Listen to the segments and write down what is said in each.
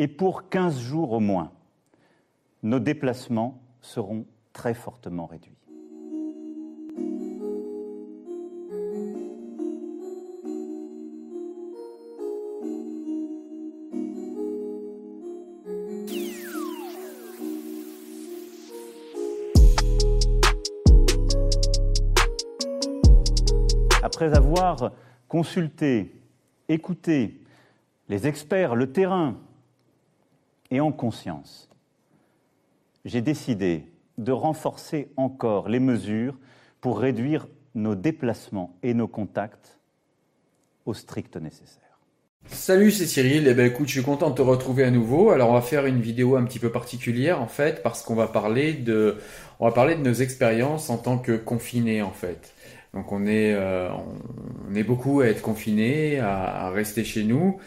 Et pour 15 jours au moins, nos déplacements seront très fortement réduits. Après avoir consulté, écouté les experts, le terrain, et en conscience, j'ai décidé de renforcer encore les mesures pour réduire nos déplacements et nos contacts au strict nécessaire. Salut, c'est Cyril. Eh ben, écoute, je suis content de te retrouver à nouveau. Alors, on va faire une vidéo un petit peu particulière, en fait, parce qu'on va parler de, on va parler de nos expériences en tant que confinés, en fait. Donc, on est, euh, on est beaucoup à être confinés, à, rester chez nous.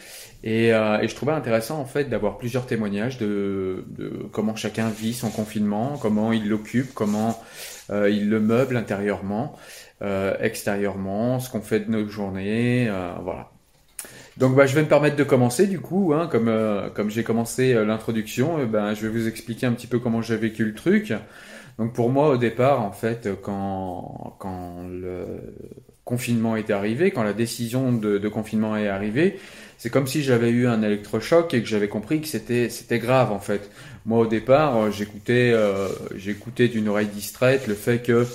Et, euh, et, je trouvais intéressant en fait d'avoir plusieurs témoignages de, comment chacun vit son confinement, comment il l'occupe, comment euh, il le meuble intérieurement, euh, extérieurement, ce qu'on fait de nos journées, voilà. Donc bah, je vais me permettre de commencer du coup, hein, comme, comme j'ai commencé l'introduction, ben, je vais vous expliquer un petit peu comment j'ai vécu le truc. Donc pour moi au départ en fait quand, quand le confinement est arrivé, quand la décision de, confinement est arrivée, c'est comme si j'avais eu un électrochoc et que j'avais compris que c'était c'était grave en fait. Moi au départ, j'écoutais euh, j'écoutais d'une oreille distraite le fait que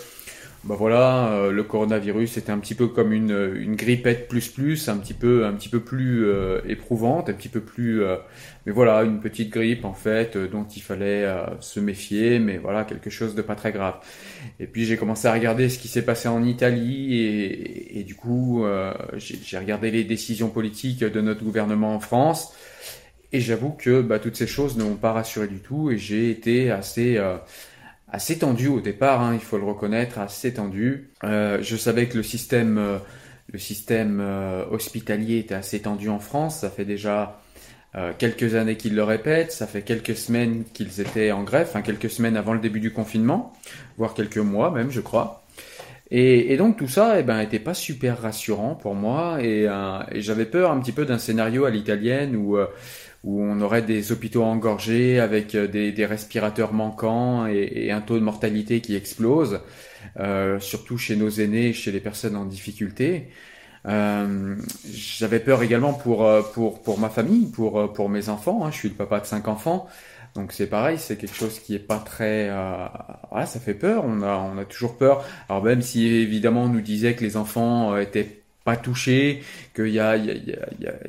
bah voilà, euh, le coronavirus était un petit peu comme une, une grippette plus plus, un petit peu un petit peu plus euh, éprouvante, un petit peu plus euh, mais voilà, une petite grippe en fait euh, dont il fallait euh, se méfier, mais voilà, quelque chose de pas très grave. Et puis j'ai commencé à regarder ce qui s'est passé en Italie et, et, et du coup euh, j'ai regardé les décisions politiques de notre gouvernement en France et j'avoue que bah, toutes ces choses ne m'ont pas rassuré du tout et j'ai été assez assez tendu au départ, hein, il faut le reconnaître, assez tendu. Euh, je savais que le système, euh, le système euh, hospitalier était assez tendu en France. Ça fait déjà euh, quelques années qu'ils le répètent. Ça fait quelques semaines qu'ils étaient en grève, enfin quelques semaines avant le début du confinement, voire quelques mois même, je crois. Et, et donc tout ça, eh ben, était pas super rassurant pour moi, et, euh, et j'avais peur un petit peu d'un scénario à l'italienne où où on aurait des hôpitaux engorgés avec euh, des, respirateurs manquants et, un taux de mortalité qui explose, euh, surtout chez nos aînés, chez les personnes en difficulté. Euh, J'avais peur également pour, pour, pour ma famille, pour, pour mes enfants. Hein. Je suis le papa de cinq enfants. Donc c'est pareil, c'est quelque chose qui est pas très, ça fait peur. On a, on a toujours peur. Alors même si évidemment on nous disait que les enfants étaient pas touché, qu'il y, a, y,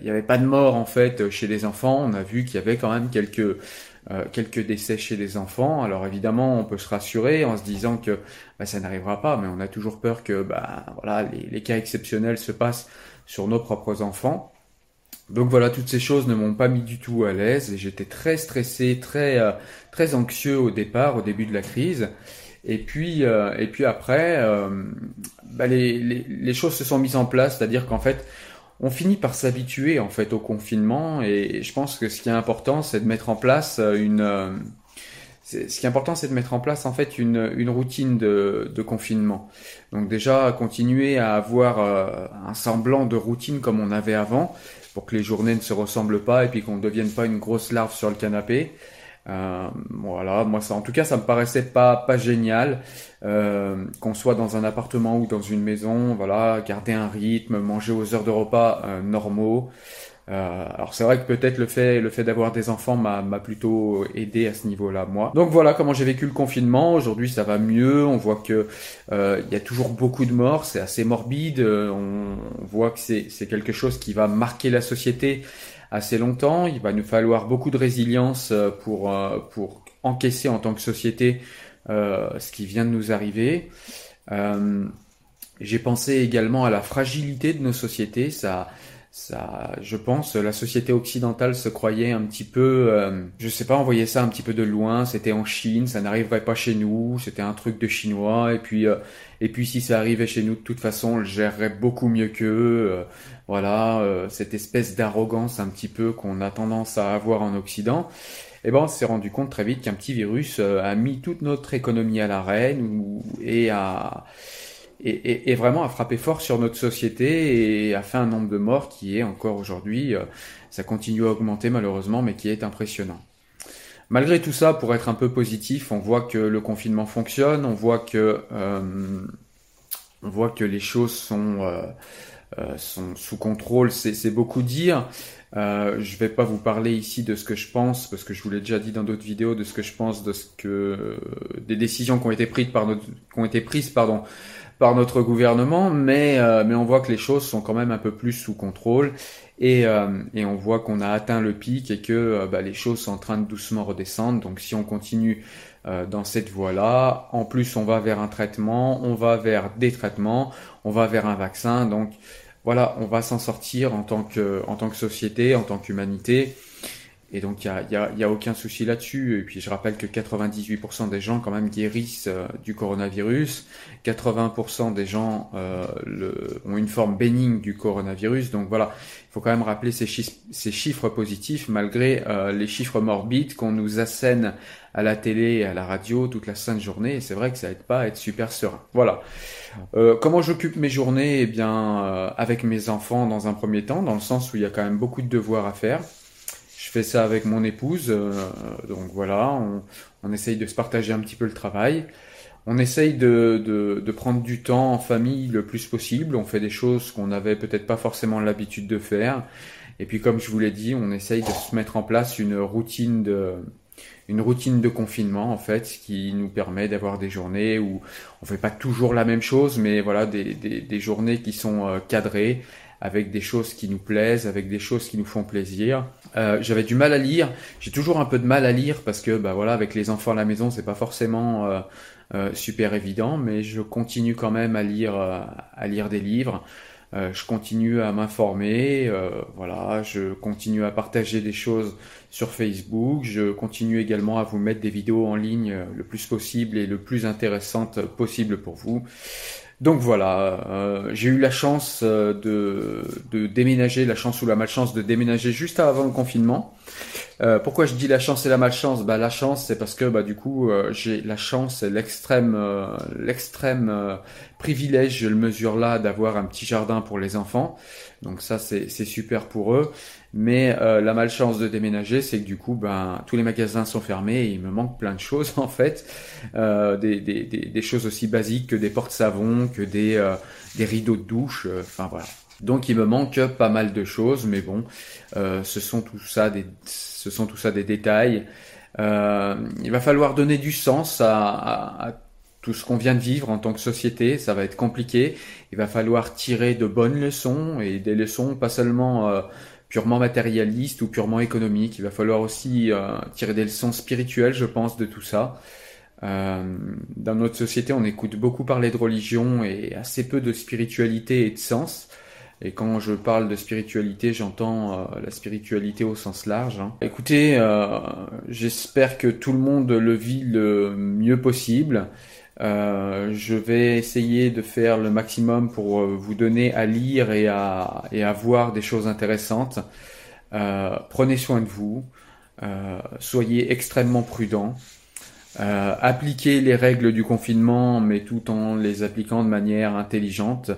y avait pas de mort en fait chez les enfants. On a vu qu'il y avait quand même quelques euh, quelques décès chez les enfants. Alors évidemment, on peut se rassurer en se disant que bah, ça n'arrivera pas, mais on a toujours peur que bah, voilà les, les, cas exceptionnels se passent sur nos propres enfants. Donc voilà, toutes ces choses ne m'ont pas mis du tout à l'aise et j'étais très stressé, très euh, très anxieux au départ, au début de la crise. Et puis, euh, et puis après, euh, bah les, les, les, choses se sont mises en place, c'est-à-dire qu'en fait, on finit par s'habituer en fait au confinement et je pense que ce qui est important c'est de mettre en place une ce qui est important, c'est de mettre en place en fait une, une routine de, de, confinement. Donc déjà, continuer à avoir euh, un semblant de routine comme on avait avant, pour que les journées ne se ressemblent pas et puis qu'on ne devienne pas une grosse larve sur le canapé. Euh, voilà, moi ça, en tout cas, ça me paraissait pas pas génial euh, qu'on soit dans un appartement ou dans une maison. Voilà, garder un rythme, manger aux heures de repas euh, normaux. Alors c'est vrai que peut-être le fait, le fait d'avoir des enfants m'a, plutôt aidé à ce niveau-là, moi. Donc voilà comment j'ai vécu le confinement. Aujourd'hui ça va mieux. On voit que il y a toujours beaucoup de morts. C'est assez morbide. On, voit que c'est quelque chose qui va marquer la société assez longtemps. Il va nous falloir beaucoup de résilience euh, pour pour encaisser en tant que société ce qui vient de nous arriver. j'ai pensé également à la fragilité de nos sociétés. Ça ça, je pense, la société occidentale se croyait un petit peu, euh, je sais pas, on voyait ça un petit peu de loin. C'était en Chine, ça n'arriverait pas chez nous, c'était un truc de chinois. Et puis, euh, et puis si ça arrivait chez nous, de toute façon, on le gérerait beaucoup mieux qu'eux. Euh, voilà, cette espèce d'arrogance un petit peu qu'on a tendance à avoir en Occident. Eh ben, on s'est rendu compte très vite qu'un petit virus a mis toute notre économie à l'arrêt et a et, vraiment a frappé fort sur notre société et a fait un nombre de morts qui est encore aujourd'hui, euh, ça continue à augmenter malheureusement, mais qui est impressionnant. Malgré tout ça, pour être un peu positif, on voit que le confinement fonctionne, on voit que euh, on voit que les choses sont euh, euh sont sous contrôle. C'est beaucoup dire. Euh, je vais pas vous parler ici de ce que je pense parce que je vous l'ai déjà dit dans d'autres vidéos de ce que je pense de ce que des décisions qui ont été prises par notre pardon par notre gouvernement, mais, euh, mais on voit que les choses sont quand même un peu plus sous contrôle et, euh, on voit qu'on a atteint le pic et que euh, bah, les choses sont en train de doucement redescendre. Donc si on continue dans cette voie-là, en plus on va vers un traitement, on va vers des traitements, on va vers un vaccin. Donc voilà, on va s'en sortir en tant que, en tant que société, en tant qu'humanité. Et donc, il n'y a, y a, y a, aucun souci là-dessus. Et puis, je rappelle que 98% des gens, quand même, guérissent euh, du coronavirus. 80% des gens euh, le, ont une forme bénigne du coronavirus. Donc, voilà, il faut quand même rappeler ces, chiffres positifs, malgré euh, les chiffres morbides qu'on nous assène à la télé et à la radio toute la sainte journée. Et c'est vrai que ça aide pas à être super serein. Voilà. Euh, comment j'occupe mes journées? Eh bien, avec mes enfants dans un premier temps, dans le sens où il y a quand même beaucoup de devoirs à faire. Je fais ça avec mon épouse, euh, donc voilà, on, on, essaye de se partager un petit peu le travail. On essaye de, de, de, prendre du temps en famille le plus possible. On fait des choses qu'on n'avait peut-être pas forcément l'habitude de faire. Et puis, comme je vous l'ai dit, on essaye de se mettre en place une routine de, une routine de confinement en fait, qui nous permet d'avoir des journées où on fait pas toujours la même chose, mais voilà des, des, journées qui sont euh, cadrées avec des choses qui nous plaisent, avec des choses qui nous font plaisir. Euh, j'avais du mal à lire. J'ai toujours un peu de mal à lire parce que, bah voilà, avec les enfants à la maison, c'est pas forcément euh, super évident, mais je continue quand même à lire, à lire des livres. Je continue à m'informer, voilà, je continue à partager des choses sur Facebook. Je continue également à vous mettre des vidéos en ligne le plus possible et le plus intéressantes possible pour vous. Donc voilà, euh, j'ai eu la chance euh, de, déménager, la chance ou la malchance de déménager juste avant le confinement. Euh, pourquoi je dis la chance et la malchance? Bah la chance c'est parce que bah du coup j'ai la chance et l'extrême l'extrême privilège, je le mesure là, d'avoir un petit jardin pour les enfants. Donc ça c'est super pour eux. Mais euh, la malchance de déménager, c'est que du coup, ben, tous les magasins sont fermés et il me manque plein de choses en fait. Euh, des, choses aussi basiques que des portes savons, que des, euh, des rideaux de douche. Enfin voilà. Donc il me manque pas mal de choses, mais bon, ce sont tout ça des, ce sont tout ça des détails. il va falloir donner du sens à, tout ce qu'on vient de vivre en tant que société, ça va être compliqué. Il va falloir tirer de bonnes leçons et des leçons pas seulement purement matérialiste ou purement économique. Il va falloir aussi euh, tirer des leçons spirituelles, je pense, de tout ça. Euh, dans notre société, on écoute beaucoup parler de religion et assez peu de spiritualité et de sens. Et quand je parle de spiritualité, j'entends euh, la spiritualité au sens large. Hein. Écoutez, euh, j'espère que tout le monde le vit le mieux possible. Je vais essayer de faire le maximum pour vous donner à lire et à, et à voir des choses intéressantes. prenez soin de vous, soyez extrêmement prudents. Euh, appliquer les règles du confinement, mais tout en les appliquant de manière intelligente.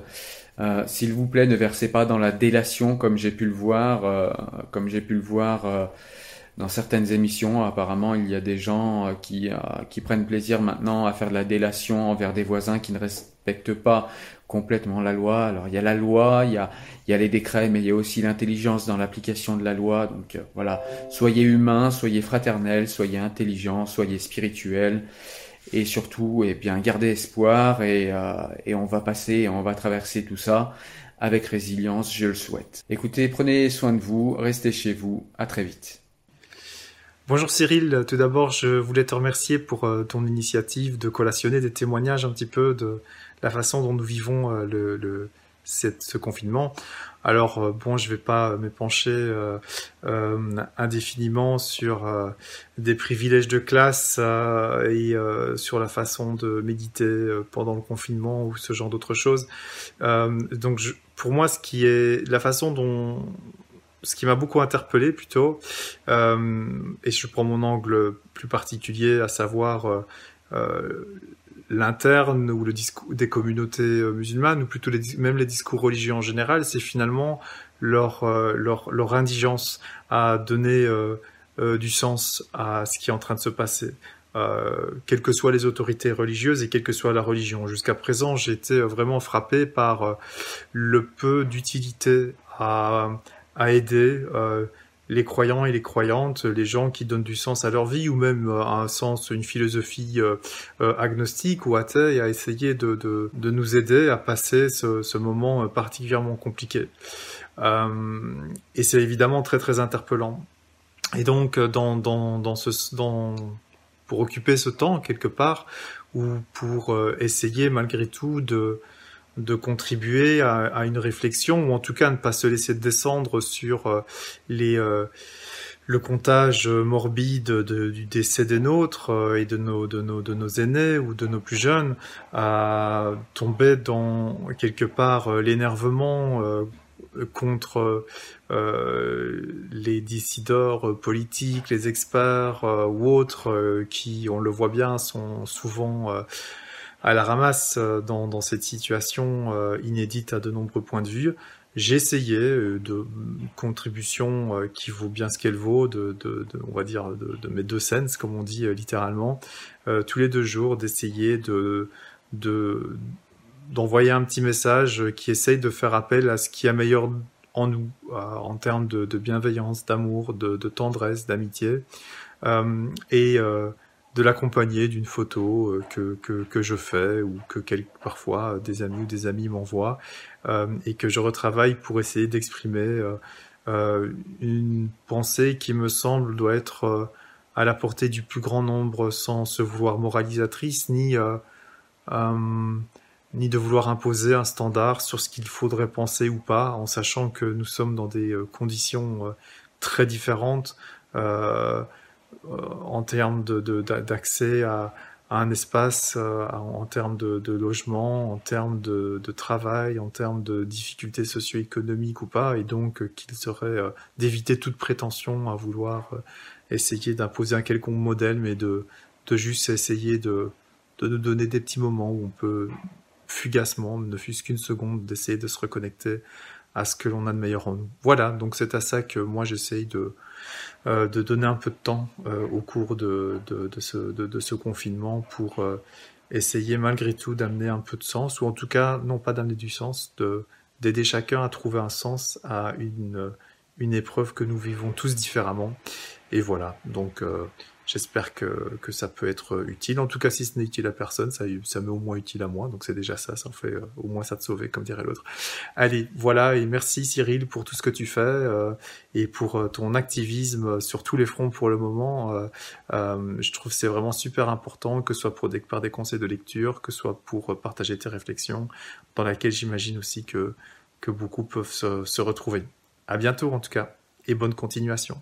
Euh, S'il vous plaît, ne versez pas dans la délation comme j'ai pu le voir, euh, comme j'ai pu le voir euh, dans certaines émissions. Apparemment, il y a des gens euh, qui, qui prennent plaisir maintenant à faire de la délation envers des voisins qui ne respectent pas complètement la loi. Alors il y a la loi, il y a, il y a les décrets, mais il y a aussi l'intelligence dans l'application de la loi. Donc euh, voilà, soyez humains, soyez fraternels, soyez intelligents, soyez spirituels. Et surtout, eh bien, gardez espoir et, euh, et on va passer, on va traverser tout ça avec résilience, je le souhaite. Écoutez, prenez soin de vous, restez chez vous, à très vite. Bonjour Cyril, tout d'abord je voulais te remercier pour euh, ton initiative de collationner des témoignages un petit peu de, la façon dont nous vivons euh, ce confinement. Alors euh, bon, je vais pas m'épancher indéfiniment sur des privilèges de classe et sur la façon de méditer pendant le confinement ou ce genre d'autres choses. donc pour moi, ce qui est la façon dont ce qui m'a beaucoup interpellé plutôt, et je prends mon angle plus particulier, à savoir l'interne ou le discours des communautés euh, musulmanes ou plutôt les, même les discours religieux en général, c'est finalement leur, euh, leur, leur indigence à donner euh, euh, du sens à ce qui est en train de se passer. Euh, quelles que soient les autorités religieuses et quelle que soit la religion. Jusqu'à présent, j'ai été vraiment frappé par le peu d'utilité à, à aider euh, les croyants et les croyantes, les gens qui donnent du sens à leur vie ou même euh, un sens, une philosophie euh, euh, agnostique ou athée à essayer de, de, nous aider à passer ce, ce moment particulièrement compliqué. Et c'est évidemment très très interpellant. Et donc dans, dans, dans ce, dans, pour occuper ce temps quelque part ou pour essayer malgré tout de de contribuer à, à, une réflexion ou en tout cas ne pas se laisser descendre sur euh, les euh, le comptage morbide de, du décès des nôtres euh, et de nos, de, nos, de nos aînés ou de nos plus jeunes, à tomber dans quelque part l'énervement contre les décideurs politiques, les experts ou autres qui, on le voit bien, sont souvent à la ramasse euh, dans, dans cette situation euh, inédite à de nombreux points de vue. J'ai essayé euh, de contribution qui vaut bien ce qu'elle vaut, de, de, de, on va dire de, de mes deux scènes, comme on dit littéralement, euh, tous les deux jours d'essayer de, de d'envoyer un petit message qui essaye de faire appel à ce qui est meilleur en nous, euh, en termes de, bienveillance, d'amour, de, tendresse, d'amitié, euh, et de l'accompagner d'une photo euh, que, que, que, je fais ou que quelques, parfois des amis ou des amis m'envoient euh, et que je retravaille pour essayer d'exprimer euh, euh une pensée qui me semble doit être euh, à la portée du plus grand nombre sans se vouloir moralisatrice ni ni de vouloir imposer un standard sur ce qu'il faudrait penser ou pas en sachant que nous sommes dans des conditions très différentes euh, euh, en termes d'accès à, un espace, euh, en termes de, logement, en termes de, travail, en termes de difficultés socio-économiques ou pas, et donc euh, qu'il serait d'éviter toute prétention à vouloir essayer d'imposer un quelconque modèle, mais de, juste essayer de, nous donner des petits moments où on peut fugacement, ne fût-ce qu'une seconde, d'essayer de se reconnecter à ce que l'on a de meilleur en nous. Voilà, donc c'est à ça que moi j'essaye de, euh, de donner un peu de temps euh, au cours de, ce, confinement pour euh, essayer malgré tout d'amener un peu de sens, ou en tout cas, non pas d'amener du sens, d'aider chacun à trouver un sens à une, épreuve que nous vivons tous différemment. Et voilà, donc euh, J'espère que, que ça peut être utile. En tout cas, si ce n'est utile à personne, ça, ça m'est au moins utile à moi. Donc c'est déjà ça, ça fait euh, au moins ça te sauver, comme dirait l'autre. Allez, voilà, et merci Cyril pour tout ce que tu fais euh, et pour euh, ton activisme sur tous les fronts pour le moment. Je trouve c'est vraiment super important, que ce soit pour des, par des conseils de lecture, que ce soit pour partager tes réflexions, dans laquelle j'imagine aussi que, que beaucoup peuvent se, se retrouver. À bientôt en tout cas, et bonne continuation.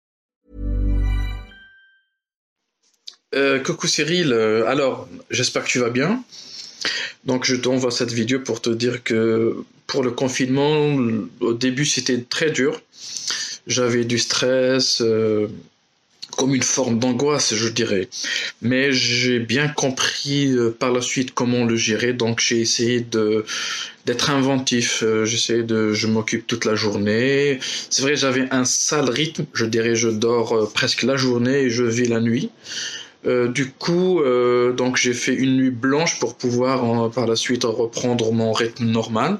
Euh, coucou Cyril, euh, alors j'espère que tu vas bien. Donc je t'envoie cette vidéo pour te dire que pour le confinement, au début c'était très dur. J'avais du stress, euh, comme une forme d'angoisse, je dirais. Mais j'ai bien compris par la suite comment le gérer, donc j'ai essayé de d'être inventif. J'essaie de, je m'occupe toute la journée. C'est vrai, j'avais un sale rythme. Je dirais, je dors presque la journée et je vis la nuit. Euh, du coup, euh, donc j'ai fait une nuit blanche pour pouvoir par la suite reprendre mon rythme normal.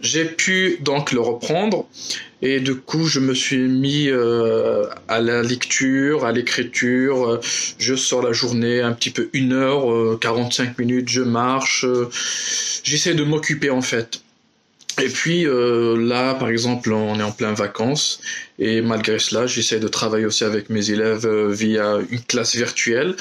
J'ai pu donc le reprendre et du coup je me suis mis euh, à la lecture, à l'écriture. Je sors la journée un petit peu une heure, 45 minutes, je marche. J'essaie de m'occuper en fait. Et puis euh, là, par exemple, on est en plein vacances et malgré cela, j'essaie de travailler aussi avec mes élèves euh, via une classe virtuelle.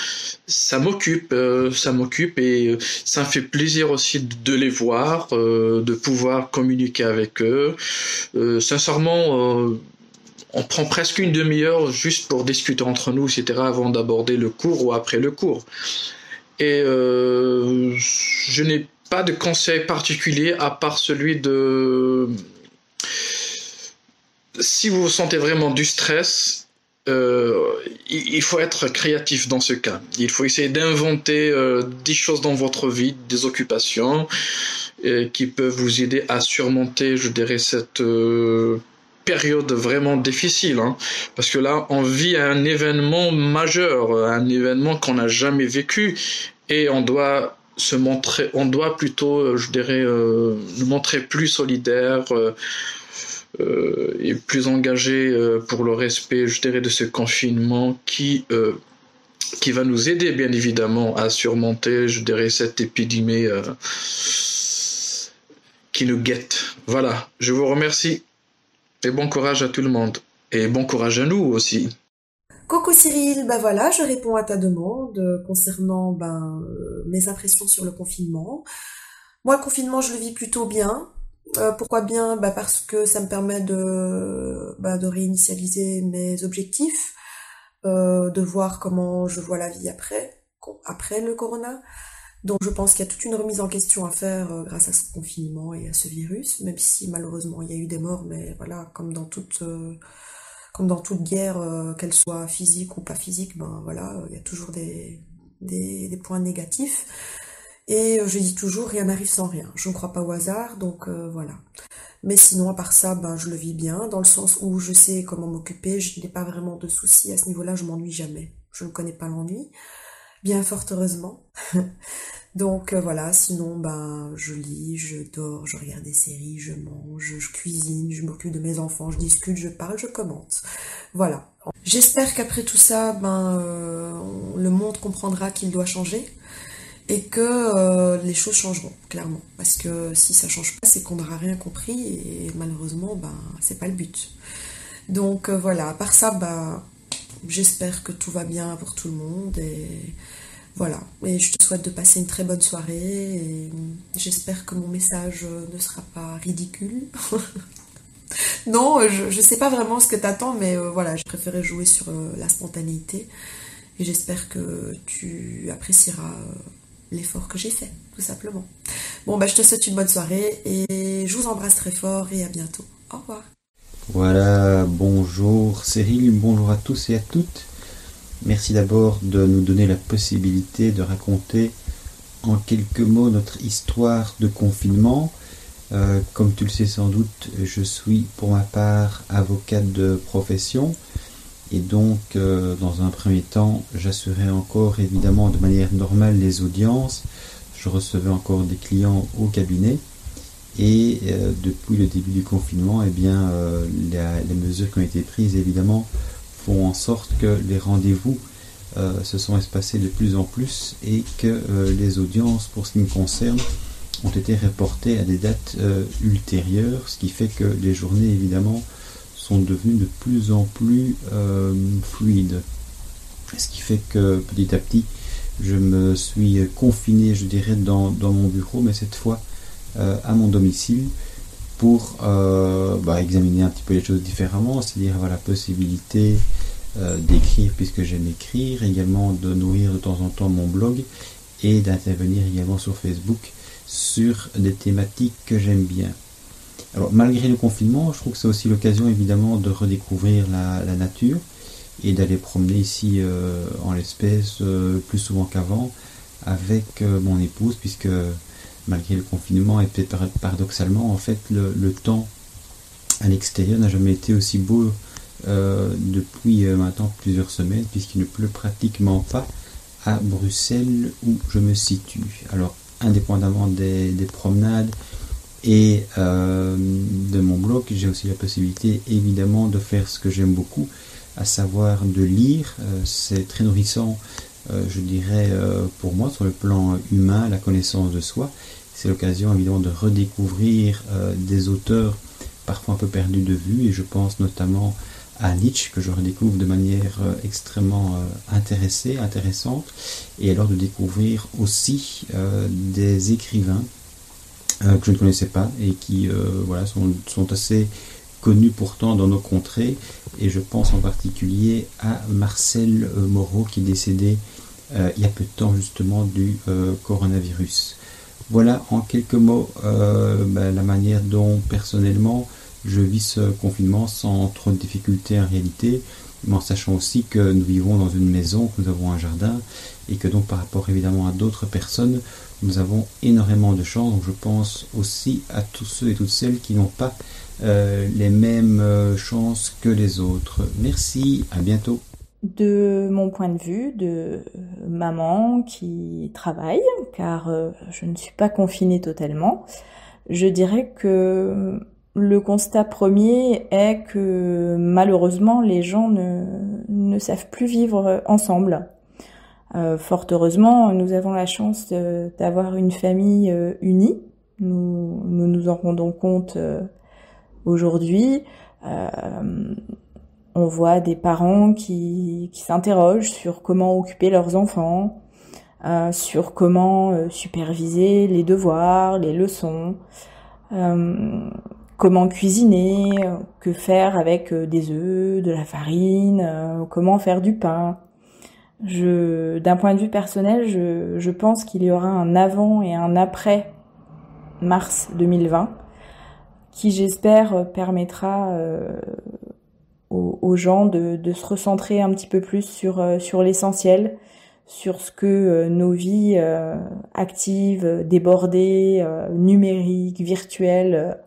Ça m'occupe, euh, ça m'occupe et ça me fait plaisir aussi de les voir, euh, de pouvoir communiquer avec eux. Euh, sincèrement, on prend presque une demi-heure juste pour discuter entre nous, etc., avant d'aborder le cours ou après le cours. Et je n'ai pas de conseil particulier à part celui de si vous sentez vraiment du stress, euh, il faut être créatif dans ce cas. Il faut essayer d'inventer euh, des choses dans votre vie, des occupations euh, qui peuvent vous aider à surmonter, je dirais, cette période vraiment difficile. Hein. Parce que là, on vit un événement majeur, un événement qu'on n'a jamais vécu et on doit se montrer, on doit plutôt, euh, je dirais, euh, nous montrer plus solidaires euh, et plus engagés pour le respect, je dirais, de ce confinement qui qui va nous aider bien évidemment à surmonter, je dirais, cette épidémie qui nous guette. Voilà, je vous remercie et bon courage à tout le monde et bon courage à nous aussi. Coucou Cyril, bah voilà, je réponds à ta demande euh, concernant ben, euh, mes impressions sur le confinement. Moi, le confinement, je le vis plutôt bien. Euh, pourquoi bien? Bah Parce que ça me permet de, bah, de réinitialiser mes objectifs, de voir comment je vois la vie après, après le corona. Donc je pense qu'il y a toute une remise en question à faire grâce à ce confinement et à ce virus, même si malheureusement il y a eu des morts, mais voilà, comme dans toute comme dans toute guerre, euh, qu'elle soit physique ou pas physique, ben voilà, il y a toujours des, points négatifs. Et euh, je dis toujours, rien n'arrive sans rien. Je ne crois pas au hasard, donc euh, voilà. Mais sinon, à part ça, ben, je le vis bien, dans le sens où je sais comment m'occuper, je n'ai pas vraiment de soucis à ce niveau-là, je m'ennuie jamais. Je ne connais pas l'ennui, bien fort heureusement. Donc euh, voilà, sinon ben je lis, je dors, je regarde des séries, je mange, je cuisine, je m'occupe de mes enfants, je discute, je parle, je commente. Voilà. J'espère qu'après tout ça, ben euh, le monde comprendra qu'il doit changer et que euh, les choses changeront clairement. Parce que si ça change pas, c'est qu'on n'aura rien compris et malheureusement, ben c'est pas le but. Donc voilà. À part ça, ben j'espère que tout va bien pour tout le monde voilà, et je te souhaite de passer une très bonne soirée et j'espère que mon message ne sera pas ridicule. non, je, ne sais pas vraiment ce que t'attends, mais euh, voilà, j'ai préféré jouer sur euh, la spontanéité et j'espère que tu apprécieras euh, l'effort que j'ai fait, tout simplement. Bon, bah je te souhaite une bonne soirée et je vous embrasse très fort et à bientôt. Au revoir. Voilà, bonjour Cyril, bonjour à tous et à toutes. Merci d'abord de nous donner la possibilité de raconter en quelques mots notre histoire de confinement. Euh, comme tu le sais sans doute, je suis pour ma part avocat de profession et donc euh, dans un premier temps j'assurais encore évidemment de manière normale les audiences. Je recevais encore des clients au cabinet et euh, depuis le début du confinement, eh bien, les mesures qui ont été prises évidemment en sorte que les rendez-vous euh, se sont espacés de plus en plus et que euh, les audiences, pour ce qui me concerne, ont été reportées à des dates euh, ultérieures, ce qui fait que les journées, évidemment, sont devenues de plus en plus fluides. Ce qui fait que petit à petit, je me suis confiné, je dirais, dans, mon bureau, mais cette fois à mon domicile, pour bah, examiner un petit peu les choses différemment, c'est-à-dire avoir la possibilité euh, d'écrire puisque j'aime écrire, également de nourrir de temps en temps mon blog et d'intervenir également sur Facebook sur des thématiques que j'aime bien. Alors malgré le confinement, je trouve que c'est aussi l'occasion évidemment de redécouvrir la, nature et d'aller promener ici euh, en l'espèce euh, plus souvent qu'avant avec mon épouse puisque malgré le confinement et paradoxalement en fait le, le temps à l'extérieur n'a jamais été aussi beau euh, depuis euh, maintenant plusieurs semaines, puisqu'il ne pleut pratiquement pas à Bruxelles où je me situe. Alors, indépendamment des, promenades et euh, de mon blog, j'ai aussi la possibilité évidemment de faire ce que j'aime beaucoup, à savoir de lire. C'est très nourrissant, je dirais, pour moi, sur le plan humain, la connaissance de soi. C'est l'occasion évidemment de redécouvrir des auteurs parfois un peu perdus de vue, et je pense notamment à Nietzsche que je redécouvre de manière euh, extrêmement euh, intéressée, intéressante, et alors de découvrir aussi euh, des écrivains que je ne connaissais pas et qui voilà, sont, assez connus pourtant dans nos contrées, et je pense en particulier à Marcel Moreau qui est décédé il y a peu de temps justement du coronavirus. Voilà en quelques mots ben, la manière dont personnellement je vis ce confinement sans trop de difficultés en réalité, mais en sachant aussi que nous vivons dans une maison, que nous avons un jardin, et que donc par rapport évidemment à d'autres personnes, nous avons énormément de chance. Donc je pense aussi à tous ceux et toutes celles qui n'ont pas euh, les mêmes euh, chances que les autres. Merci, à bientôt. De mon point de vue de maman qui travaille, car euh, je ne suis pas confinée totalement, je dirais que le constat premier est que malheureusement les gens ne, savent plus vivre ensemble. Euh, fort heureusement, nous avons la chance d'avoir une famille euh, unie. Nous, nous, en rendons compte euh, aujourd'hui. On voit des parents qui, s'interrogent sur comment occuper leurs enfants, sur comment superviser les devoirs, les leçons comment cuisiner, euh, que faire avec euh, des œufs, de la farine, euh, comment faire du pain. D'un point de vue personnel, je pense qu'il y aura un avant et un après mars 2020, qui j'espère permettra aux, gens de, se recentrer un petit peu plus sur, sur l'essentiel, sur ce que nos vies actives, débordées, numériques, virtuelles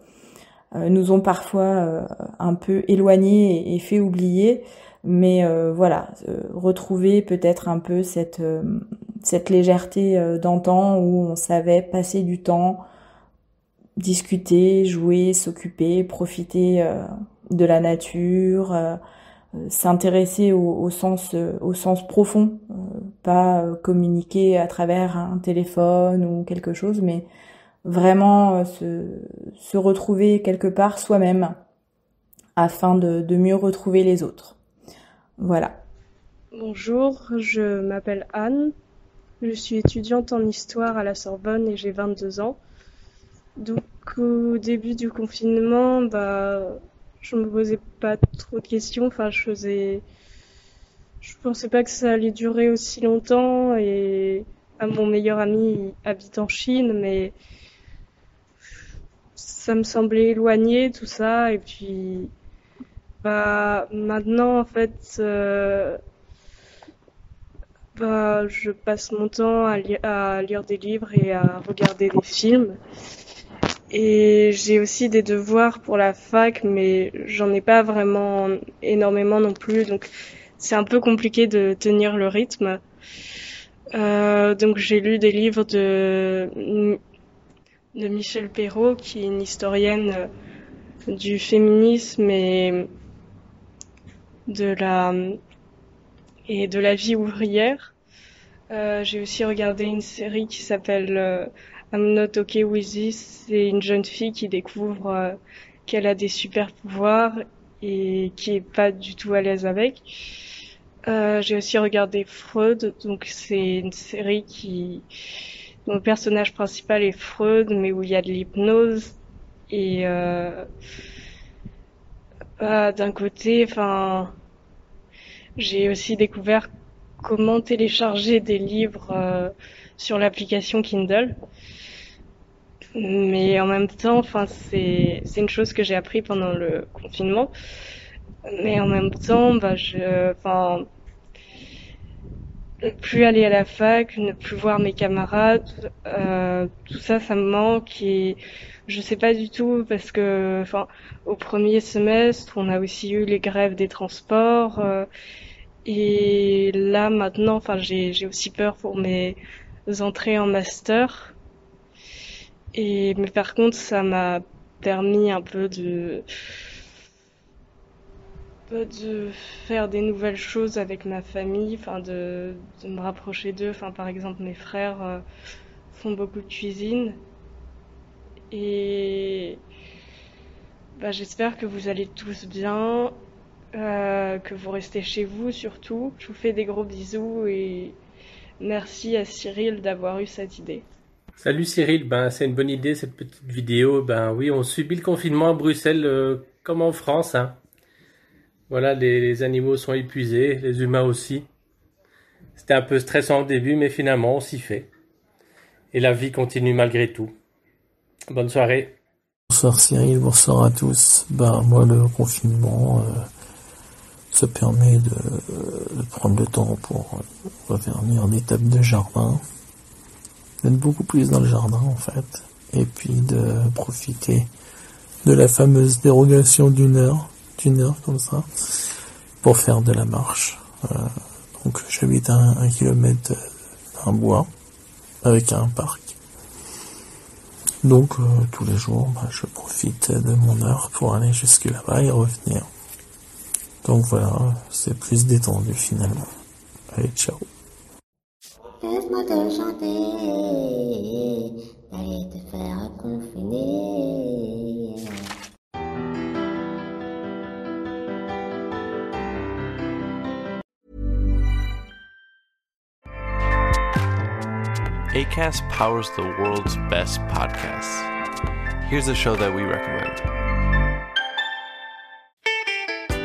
euh, nous ont parfois euh, un peu éloignés et, fait oublier. Mais euh, voilà, retrouver peut-être un peu cette légèreté d'antan où on savait passer du temps, discuter, jouer, s'occuper, profiter de la nature, s'intéresser au, sens au sens profond, pas communiquer à travers un téléphone ou quelque chose, mais vraiment euh, se, se retrouver quelque part soi-même afin de, de mieux retrouver les autres. Voilà. Bonjour, je m'appelle Anne. Je suis étudiante en histoire à la Sorbonne et j'ai 22 ans. Donc au début du confinement, bah je me posais pas trop de questions, enfin je faisais je pensais pas que ça allait durer aussi longtemps. Et mon meilleur ami habite en Chine mais ça me semblait éloigné tout ça. Et puis bah maintenant en fait euh, bah, je passe mon temps à, à, lire des livres et à regarder des films. Et j'ai aussi des devoirs pour la fac, mais j'en ai pas vraiment énormément non plus, donc c'est un peu compliqué de tenir le rythme. Euh, donc j'ai lu des livres de de Michel Perrault, qui est une historienne du féminisme et de la et de la vie ouvrière. Euh, j'ai aussi regardé une série qui s'appelle euh, I'm Not Okay With This. C'est une jeune fille qui découvre euh, qu'elle a des super pouvoirs et qui est pas du tout à l'aise avec. Euh, j'ai aussi regardé Freud, donc c'est une série qui dont le personnage principal est Freud, mais où il y a de l'hypnose et euh, bah, d'un côté, enfin, j'ai aussi découvert comment télécharger des livres sur l'application Kindle. Mais en même temps, enfin, c'est c'est une chose que j'ai appris pendant le confinement. Mais en même temps, bah, je, enfin, ne plus aller à la fac, ne plus voir mes camarades, euh, tout ça, ça me manque et je sais pas du tout parce que, enfin, au premier semestre, on a aussi eu les grèves des transports euh, et là maintenant, enfin, j'ai j'ai aussi peur pour mes entrées en master et mais par contre, ça m'a permis un peu de de faire des nouvelles choses avec ma famille, enfin de, de me rapprocher d'eux. Enfin, par exemple, mes frères euh, font beaucoup de cuisine et bah, j'espère que vous allez tous bien, euh, que vous restez chez vous surtout. Je vous fais des gros bisous et merci à Cyril d'avoir eu cette idée. Salut Cyril, ben c'est une bonne idée cette petite vidéo. Ben oui, on subit le confinement à Bruxelles euh, comme en France. Hein. Voilà, les, animaux sont épuisés, les humains aussi. C'était un peu stressant au début, mais finalement on s'y fait. Et la vie continue malgré tout. Bonne soirée. Bonsoir Cyril, bonsoir à tous. Ben moi le confinement euh, ça permet de, de, prendre le temps pour revenir en étape de jardin d'être beaucoup plus dans le jardin en fait, et puis de profiter de la fameuse dérogation d'une heure, d'une heure comme ça, pour faire de la marche. Euh, donc j'habite à un, kilomètre d'un bois avec un parc. Donc euh, tous les jours, bah, je profite de mon heure pour aller jusque là-bas et revenir. Donc voilà, c'est plus détendu finalement. Allez, ciao. Laisse-moi te chanter, d'aller te faire confiner. ACAST powers the world's best podcasts. Here's a show that we recommend.